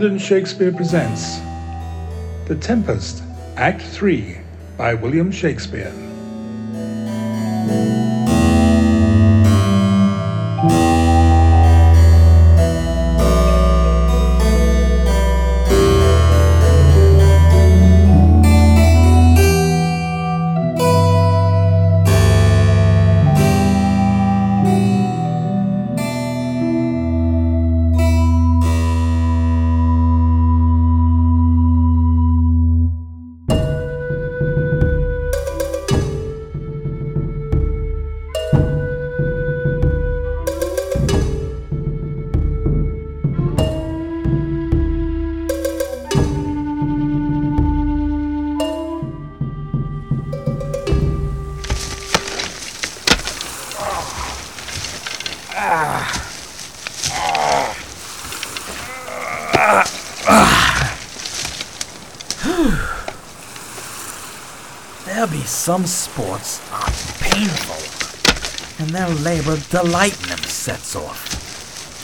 Independent Shakespeare presents The Tempest, Act 3 by William Shakespeare. Some sports are painful, and their labor delight them sets off.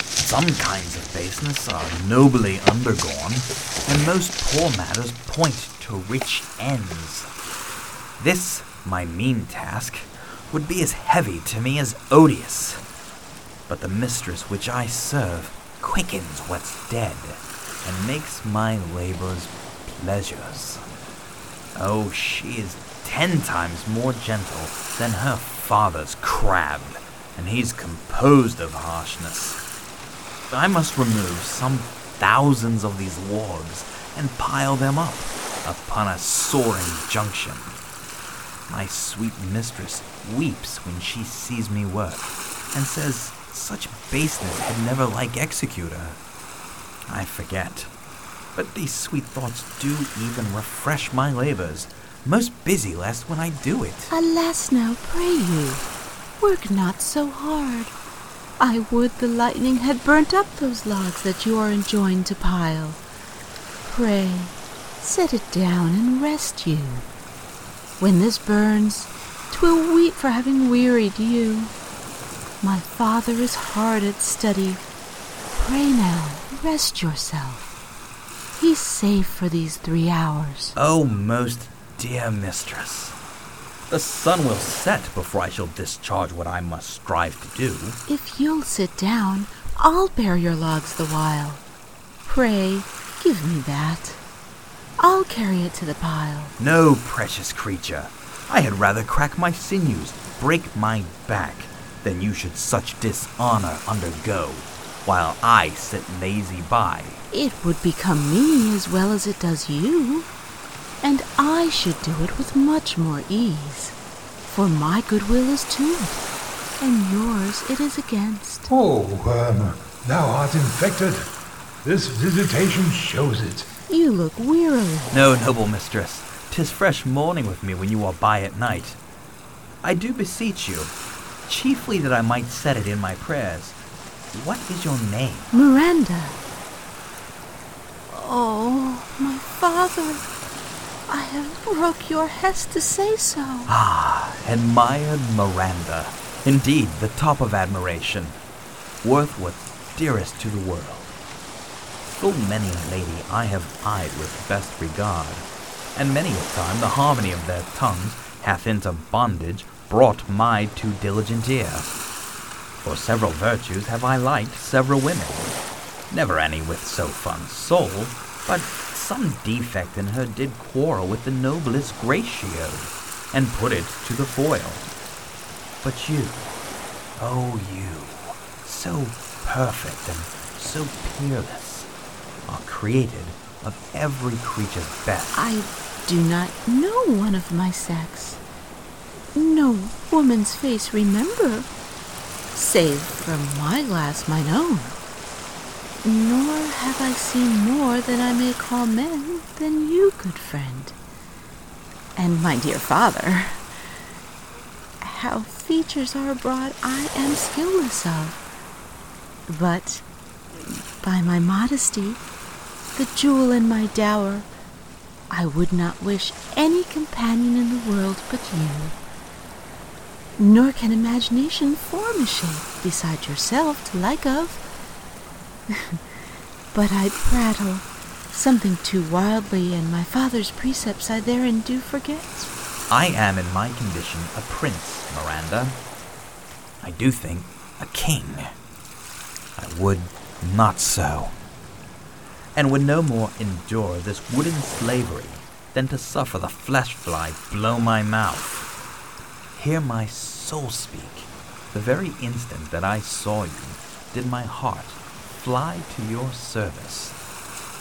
Some kinds of baseness are nobly undergone, and most poor matters point to rich ends. This, my mean task, would be as heavy to me as odious. But the mistress which I serve quickens what's dead, and makes my labors pleasures. Oh, she is ten times more gentle than her father's crab, and he's composed of harshness. I must remove some thousands of these logs and pile them up upon a soaring junction. My sweet mistress weeps when she sees me work, and says such baseness had never like execute her. I forget. But these sweet thoughts do even refresh my labors. Most busy lest when I do it. Alas, now, pray you, work not so hard. I would the lightning had burnt up those logs that you are enjoined to pile. Pray, set it down and rest you. When this burns, 'twill weep for having wearied you. My father is hard at study. Pray now, rest yourself. He's safe for these three hours. Oh, most dear mistress. The sun will set before I shall discharge what I must strive to do. If you'll sit down, I'll bear your logs the while. Pray, give me that. I'll carry it to the pile. No, precious creature. I had rather crack my sinews, break my back, than you should such dishonor undergo, while I sit lazy by. It would become me as well as it does you, and I should do it with much more ease. For my goodwill is to it, and yours it is against. Oh, worm, thou art infected. This visitation shows it. You look wearily. No, noble mistress, 'tis fresh morning with me when you are by at night. I do beseech you, chiefly that I might set it in my prayers. What is your name? Miranda. Oh, my father, I have broke your hest to say so. Ah, admired Miranda. Indeed, the top of admiration. Worth what's dearest to the world. Full many a lady I have eyed with best regard, and many a time the harmony of their tongues hath into bondage brought my too diligent ear. For several virtues have I liked several women, never any with so fun soul, but some defect in her did quarrel with the noblest owed, and put it to the foil. But you, oh you, so perfect and so peerless, are created of every creature's best. I do not know one of my sex. No woman's face remember, save from my glass mine own. Nor have I seen more than I may call men than you, good friend. And my dear father, how features are abroad I am skilless of. But by my modesty, the jewel in my dower, I would not wish any companion in the world but you. Nor can imagination form a shape beside yourself to like of. But I prattle something too wildly, and my father's precepts I therein do forget. I am in my condition a prince, Miranda. I do think a king. I would not so, and would no more endure this wooden slavery than to suffer the flesh fly blow my mouth. Hear my soul speak. The very instant that I saw you, did my heart fly to your service.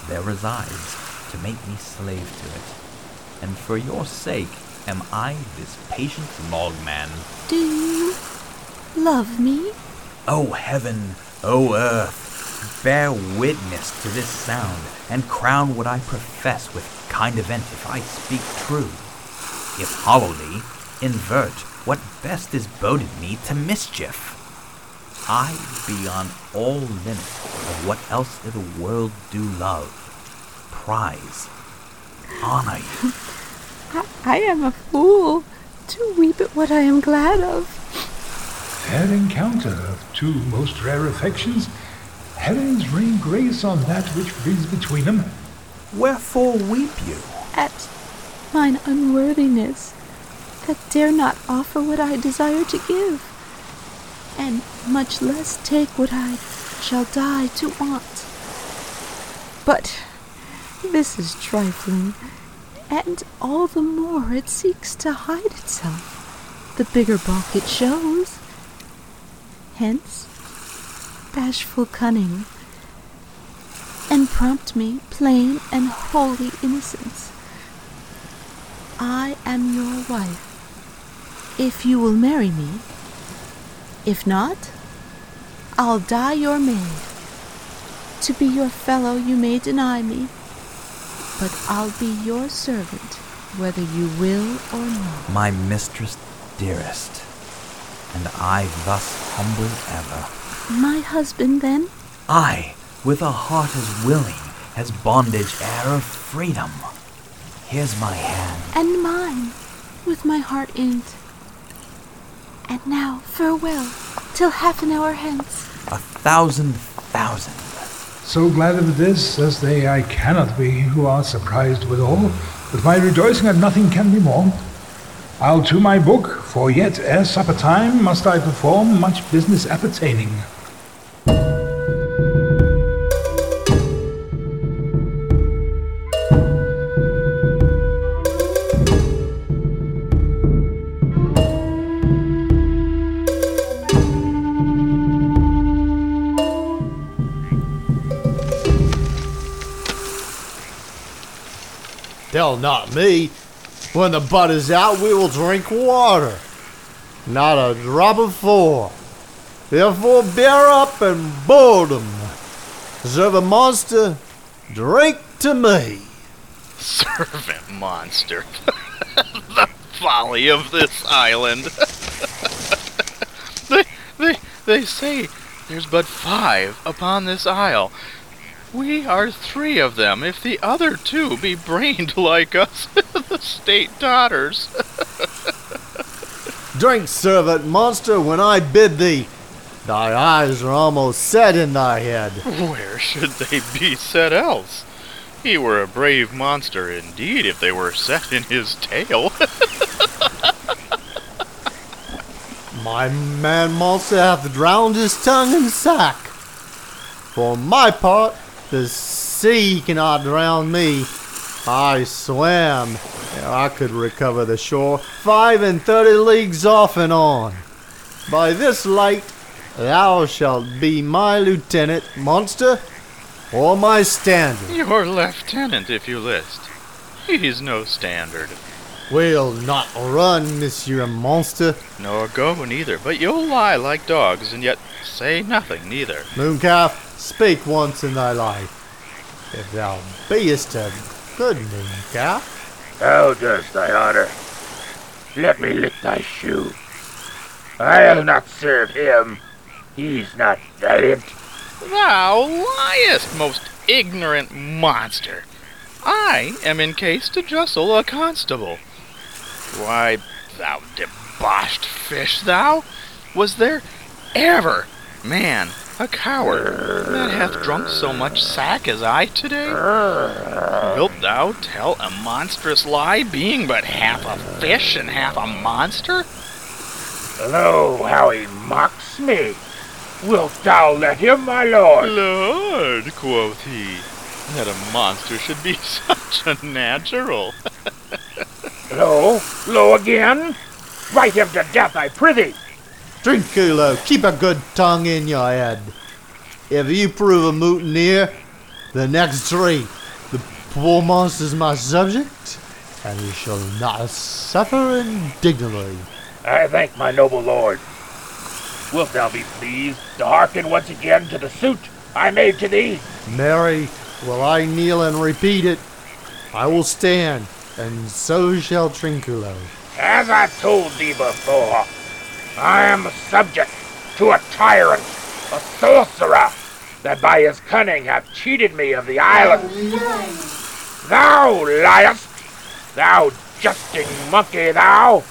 There resides to make me slave to it, and for your sake am I this patient logman. Do you love me? O heaven, O earth, bear witness to this sound, and crown what I profess with kind event if I speak true. If hollowly, invert what best is boded me to mischief. I, beyond all limit of what else in the world do love, prize, honor you. I, I am a fool to weep at what I am glad of. Fair encounter of two most rare affections. Heavens rain grace on that which breathes between them. Wherefore weep you? At mine unworthiness, that dare not offer what I desire to give, and much less take what I shall die to want. But this is trifling, and all the more it seeks to hide itself, the bigger bulk it shows. Hence, bashful cunning, and prompt me plain and holy innocence. I am your wife, if you will marry me. If not, I'll die your maid. To be your fellow you may deny me, but I'll be your servant, whether you will or not. My mistress dearest, and I thus humble ever. My husband, then? I, with a heart as willing as bondage heir of freedom. Here's my hand. And mine, with my heart in't. And now, farewell, till half an hour hence. A thousand thousand. So glad of this as they I cannot be, who are surprised withal, but my rejoicing at nothing can be more. I'll to my book, for yet ere supper time must I perform much business appertaining. Tell not me. When the butt is out, we will drink water. Not a drop of four. Therefore, bear up and boredom. Serve monster, drink to me. Servant monster. the folly of this island. they, they, they say there's but five upon this isle. We are three of them, if the other two be brained like us, the state daughters. Drink, servant monster, when I bid thee. Thy eyes are almost set in thy head. Where should they be set else? He were a brave monster indeed if they were set in his tail. My man monster hath drowned his tongue in sack. For my part, the sea cannot drown me. I swam ere I could recover the shore, five and thirty leagues off and on. By this light, thou shalt be my lieutenant, monster, or my standard. Your lieutenant, if you list. He's no standard. We'll not run, Monsieur Monster. Nor go neither, but you'll lie like dogs, and yet say nothing neither. Mooncalf, speak once in thy life. If thou beest a good mooncalf, Thou dost thy honor. Let me lick thy shoe. I'll not serve him. He's not valiant. Thou liest, most ignorant monster. I am in case to justle a constable. Why, thou deboshed fish, thou, was there ever man a coward, that hath drunk so much sack as I today? Wilt thou tell a monstrous lie, being but half a fish and half a monster? Lo, how he mocks me. Wilt thou let him, my lord? Lord, quoth he, that a monster should be such a natural. Lo, lo again? Write him to death, I prithee. Trinculo, keep a good tongue in your head. If you prove a mutineer, the next three, the poor monster's my subject, and he shall not suffer indignantly. I thank my noble lord. Wilt thou be pleased to hearken once again to the suit I made to thee? Marry, will I kneel and repeat it? I will stand, and so shall Trinculo. As I told thee before, I am a subject to a tyrant, a sorcerer, that by his cunning hath cheated me of the island. Thou liest, thou jesting monkey, thou!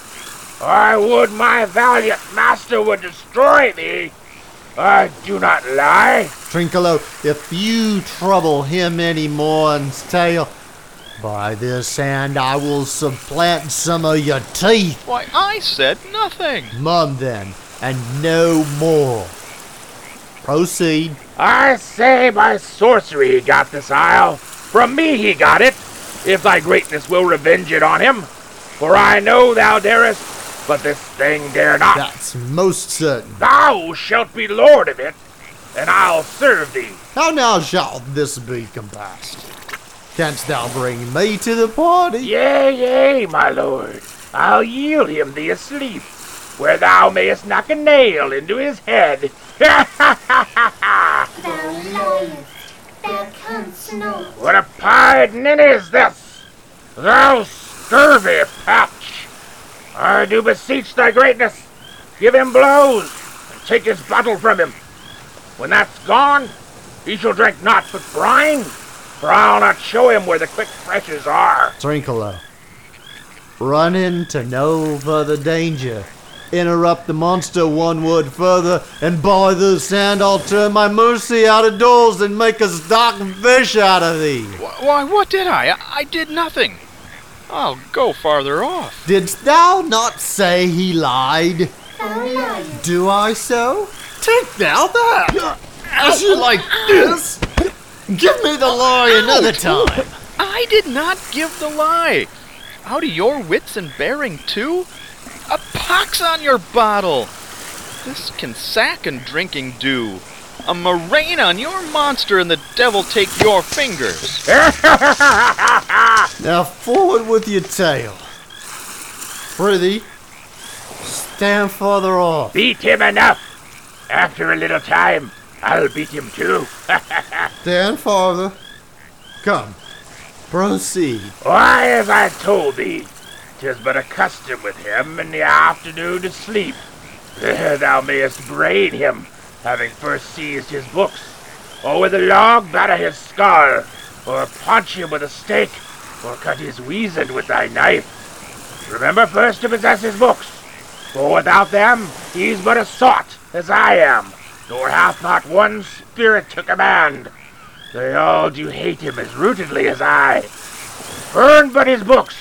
I would my valiant master would destroy thee. I do not lie. Trinculo, if you trouble him any more and tale, by this hand I will supplant some of your teeth. Why, I said nothing. Mum then, and no more. Proceed. I say by sorcery he got this isle. From me he got it, if thy greatness will revenge it on him. For I know thou darest, but this thing dare not. That's most certain. Thou shalt be lord of it, and I'll serve thee. How now shall this be compassed? Canst thou bring me to the party? Yea, yea, my lord. I'll yield him thee asleep, where thou mayest knock a nail into his head. Thou liest, thou canst not. what a pied ninny is this? Thou scurvy patch! I do beseech thy greatness, give him blows, and take his bottle from him. When that's gone, he shall drink naught but brine, for I'll not show him where the quick freshes are. Trinculo. Run into no further danger. Interrupt the monster one word further, and by the sand I'll turn my mercy out of doors and make a stock fish out of thee. Why, what did I? I- I did nothing. I'll go farther off. Didst thou not say he lied? Do I so? Take thou that! As you like this! Give me the lie another time! I did not give the lie. Out of your wits and bearing, too? A pox on your bottle! This can sack and drinking do. A murrain on your monster and the devil take your fingers. Now forward with your tail. Prithee, stand farther off. Beat him enough. After a little time, I'll beat him too. Stand father, Come, proceed. Why, as I told thee, 'tis but a custom with him in the afternoon to sleep. There thou mayest brain him, having first seized his books, or with a log batter his skull, or punch him with a stake, or cut his weasand with thy knife. Remember first to possess his books, for without them he's but a sot, as I am, nor hath not one spirit to command. They all do hate him as rootedly as I. Burn but his books.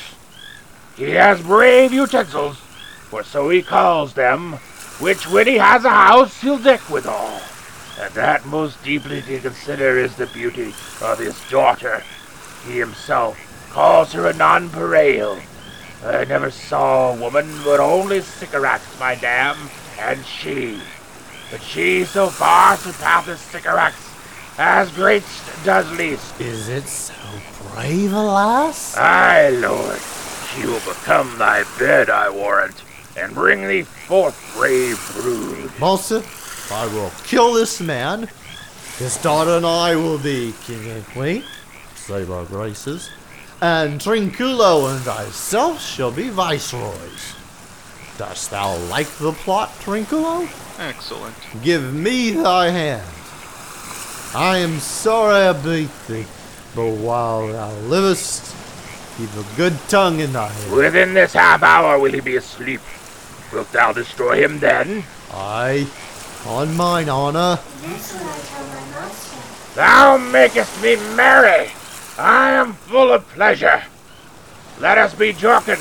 He has brave utensils, for so he calls them, which when he has a house he'll deck withal. And that most deeply to consider is the beauty of his daughter. He himself calls her a nonpareil. I never saw a woman but only Sycorax, my dam, and she. But she so far surpasses Sycorax, as greatest does least. Is it so brave a lass? Aye, Lord, she will become thy bed, I warrant, and bring thee forth brave brood. Monster, I will kill this man. His daughter and I will be king and queen, save our graces, and Trinculo and thyself shall be viceroys. Dost thou like the plot, Trinculo? Excellent. Give me thy hand. I am sorry I beat thee, but while thou livest, keep a good tongue in thy head. Within this half hour will he be asleep. Wilt thou destroy him then? Aye, on mine honor. This Thou makest me merry. I am full of pleasure. Let us be joking.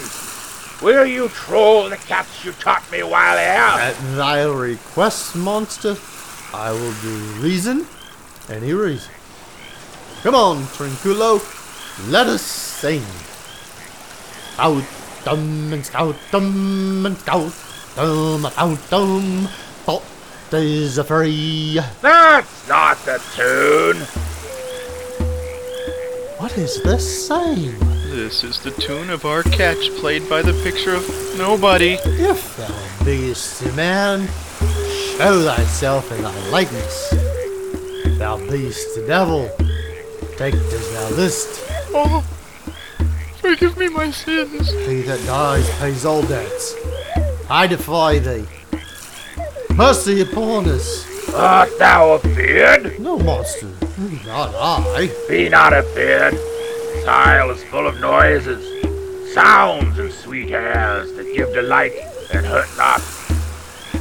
Will you troll the cats you taught me while here? At thy request, monster, I will do reason, any reason. Come on, Trinculo, let us sing. Scout, dum, and scout, dum, and scout, dum, out, dum, thought is a free. That's not the tune. What is this saying? This is the tune of our catch played by the picture of nobody. If thou beest a man, show thyself in thy likeness. Thou beest the devil, take as thou list. Oh, forgive me my sins. He that dies pays all debts. I defy thee. Mercy upon us. Art thou afeard? No monster, not I. Be not afeard. This isle is full of noises, sounds, and sweet airs that give delight and hurt not.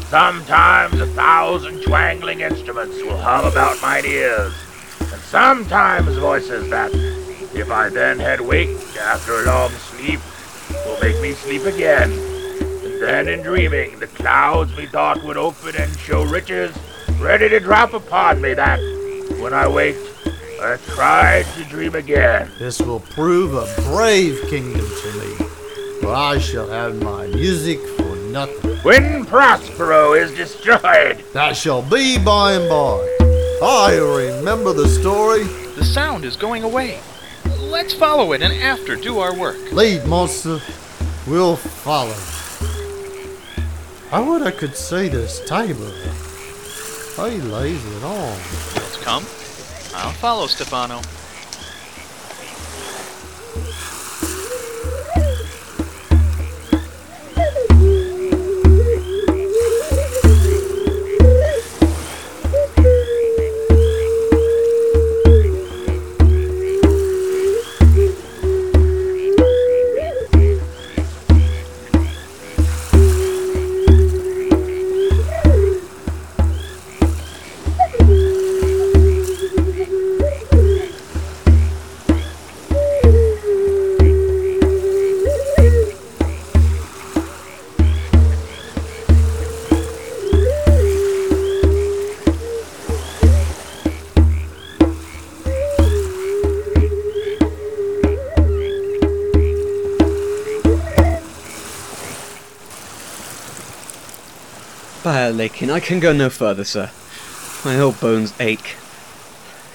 Sometimes a thousand twangling instruments will hum about mine ears, and sometimes voices that, if I then had waked after a long sleep, will make me sleep again. And then in dreaming, the clouds methought would open and show riches ready to drop upon me that, when I waked, I try to dream again. This will prove a brave kingdom to me, for I shall have my music for nothing. When Prospero is destroyed, That shall be by and by. I remember the story. The sound is going away. Let's follow it and after do our work. Lead, monster. We'll follow. I would I could see this table. He lays it on. Let's come. I'll follow Stefano. By Lakin, I can go no further, sir. My old bones ache.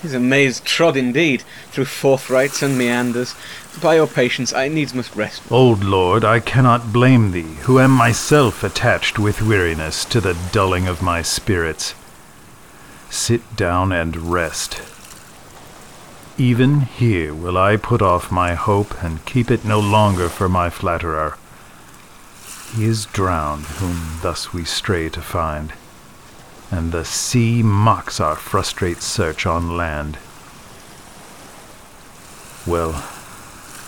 Is a maze trod indeed, through forthrights and meanders. By your patience, I needs must rest. Old lord, I cannot blame thee, who am myself attached with weariness to the dulling of my spirits. Sit down and rest. Even here will I put off my hope and keep it no longer for my flatterer. He is drowned whom thus we stray to find, and the sea mocks our frustrate search on land. Well,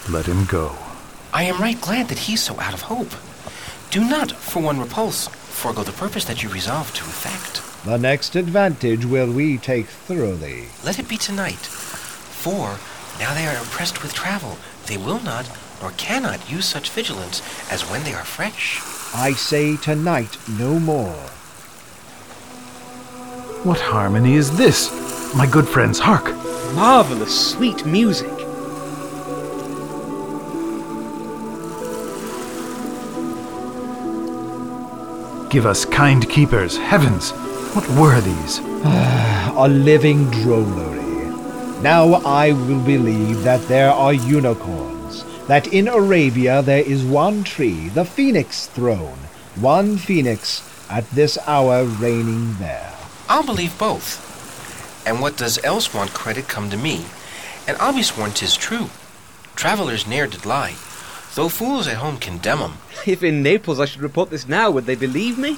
let him go. I am right glad that he's so out of hope. Do not, for one repulse, forego the purpose that you resolve to effect. The next advantage will we take thoroughly. Let it be tonight. For, now they are oppressed with travel, they will not, nor cannot use such vigilance as when they are fresh. I say tonight no more. What harmony is this? My good friends, hark! Marvelous sweet music. Give us kind keepers, heavens! What were these? Ah, a living drollery. Now I will believe that there are unicorns, that in Arabia there is one tree, the phoenix throne, one phoenix at this hour reigning there. I'll believe both. And what does else want credit come to me? And I'll be sworn 'tis true. Travelers ne'er did lie, though fools at home condemn 'em. If in Naples I should report this now, would they believe me?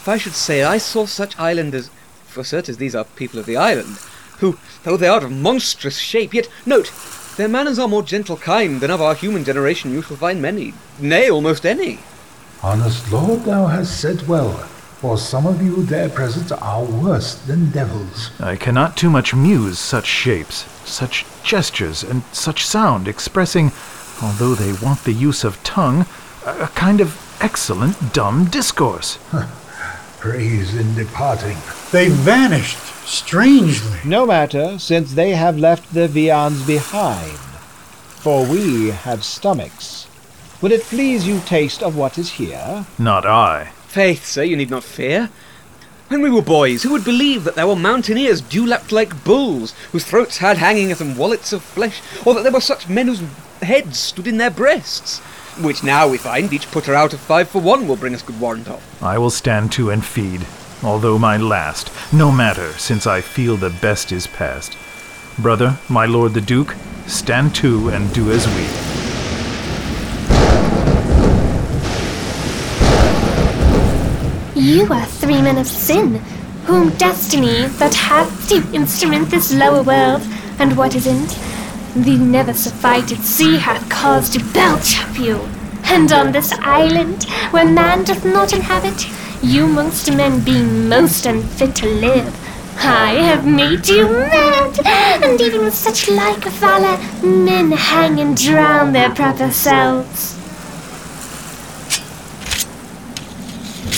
If I should say I saw such islanders, for certes these are people of the island, who, though they are of monstrous shape, yet, note, their manners are more gentle kind than of our human generation you shall find many, nay, almost any. Honest lord, thou hast said well. for some of you there present are worse than devils. I cannot too much muse such shapes, such gestures, and such sound, expressing, although they want the use of tongue, a a kind of excellent dumb discourse. Praise in departing. They vanished strangely. No matter, since they have left the viands behind. For we have stomachs. Will it please you taste of what is here? Not I. Faith, sir, you need not fear. When we were boys, who would believe that there were mountaineers dewlapped like bulls, whose throats had hanging at them wallets of flesh, or that there were such men whose heads stood in their breasts? Which now we find each putter out of five for one will bring us good warrant of. I will stand to and feed, although my last. No matter, since I feel the best is past. Brother, my lord the duke, stand to and do as we. You are three men of sin, whom destiny that hath to instrument this lower world, and what isn't, the never suffited sea hath caused to belch up you. And on this island, where man doth not inhabit, you amongst men being most unfit to live, I have made you mad, and even with such like valor, men hang and drown their proper selves.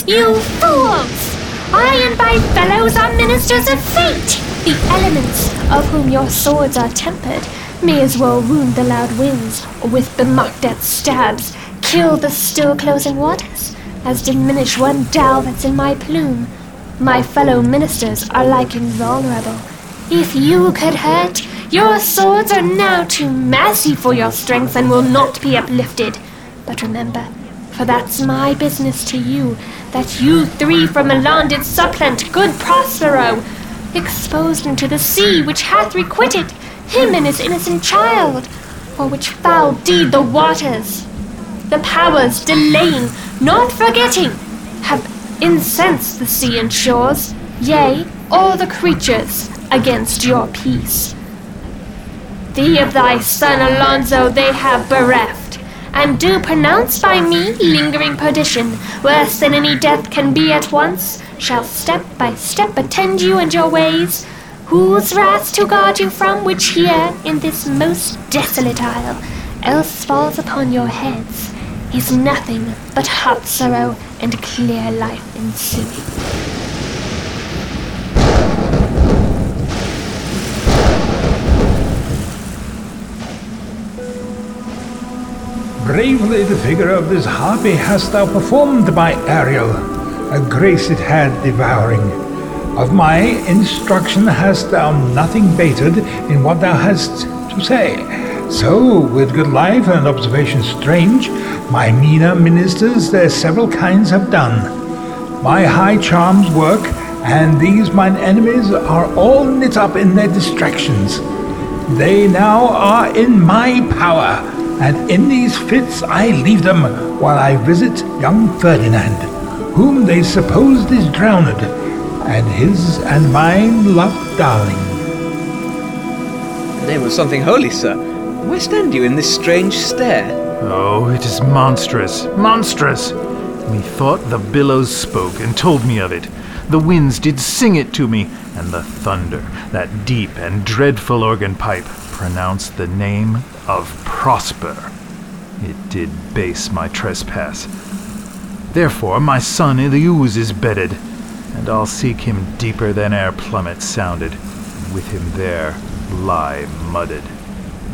You fools! I and my fellows are ministers of fate! The elements, of whom your swords are tempered, may as well wound the loud winds, or with bemocked death stabs, kill the still closing waters, as diminish one dow that's in my plume. My fellow ministers are like invulnerable. If you could hurt, your swords are now too massy for your strength and will not be uplifted. But remember, for that's my business to you, that you three from Milan did supplant good Prospero, exposed into the sea which hath requited him and his innocent child, for which foul deed the waters, the powers delaying, not forgetting, have incensed the sea and shores, yea, all the creatures against your peace. Thee of thy son Alonso they have bereft, and do pronounce by me lingering perdition, worse than any death can be at once, shall step by step attend you and your ways, whose wrath to guard you from which here, in this most desolate isle, else falls upon your heads, is nothing but hot sorrow and clear life ensuing. Bravely the figure of this harpy hast thou performed, my Ariel, a grace it had devouring. Of my instruction hast thou nothing bated in what thou hast to say. So, with good life and observation strange, my meaner ministers their several kinds have done. My high charms work, and these mine enemies are all knit up in their distractions. They now are in my power, and in these fits I leave them while I visit young Ferdinand, whom they supposed is drowned, and his and mine loved darling. The name of something holy, sir. Why stand you in this strange stare? Oh, it is monstrous, monstrous! Methought the billows spoke and told me of it. The winds did sing it to me, and the thunder, that deep and dreadful organ pipe, pronounced the name of Prosper. It did base my trespass. Therefore my son i' is bedded, and I'll seek him deeper than e'er plummet sounded, and with him there lie mudded.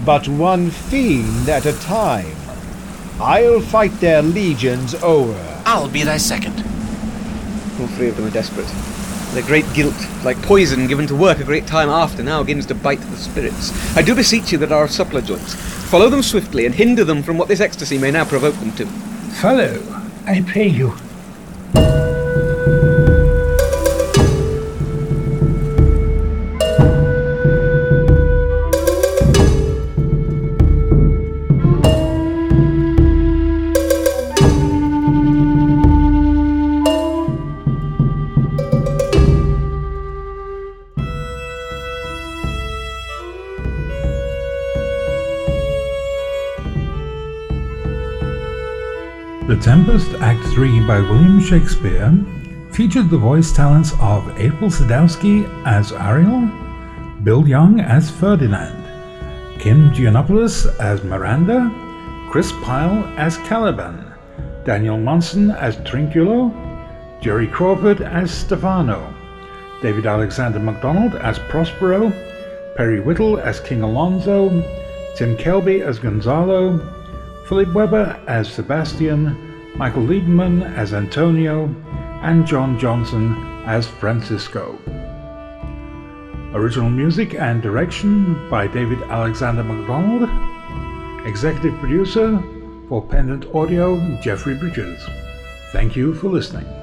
But one fiend at a time. I'll fight their legions over. I'll be thy second. All three of them are desperate. Their great guilt, like poison given to work a great time after, now begins to bite the spirits. I do beseech you that are of suppler joints. Follow them swiftly and hinder them from what this ecstasy may now provoke them to. Follow, I pray you. Tempest, Act 3 by William Shakespeare, featured the voice talents of April Sadowski as Ariel, Bill Young as Ferdinand, Kim Giannopoulos as Miranda, Chris Pyle as Caliban, Daniel Monson as Trinculo, Jerry Crawford as Stefano, David Alexander MacDonald as Prospero, Perry Whittle as King Alonzo, Tim Kelby as Gonzalo, Philip Weber as Sebastian, Michael Lieberman as Antonio, and John Johnson as Francisco. Original music and direction by David Alexander MacDonald. Executive producer for Pendant Audio, Jeffrey Bridges. Thank you for listening.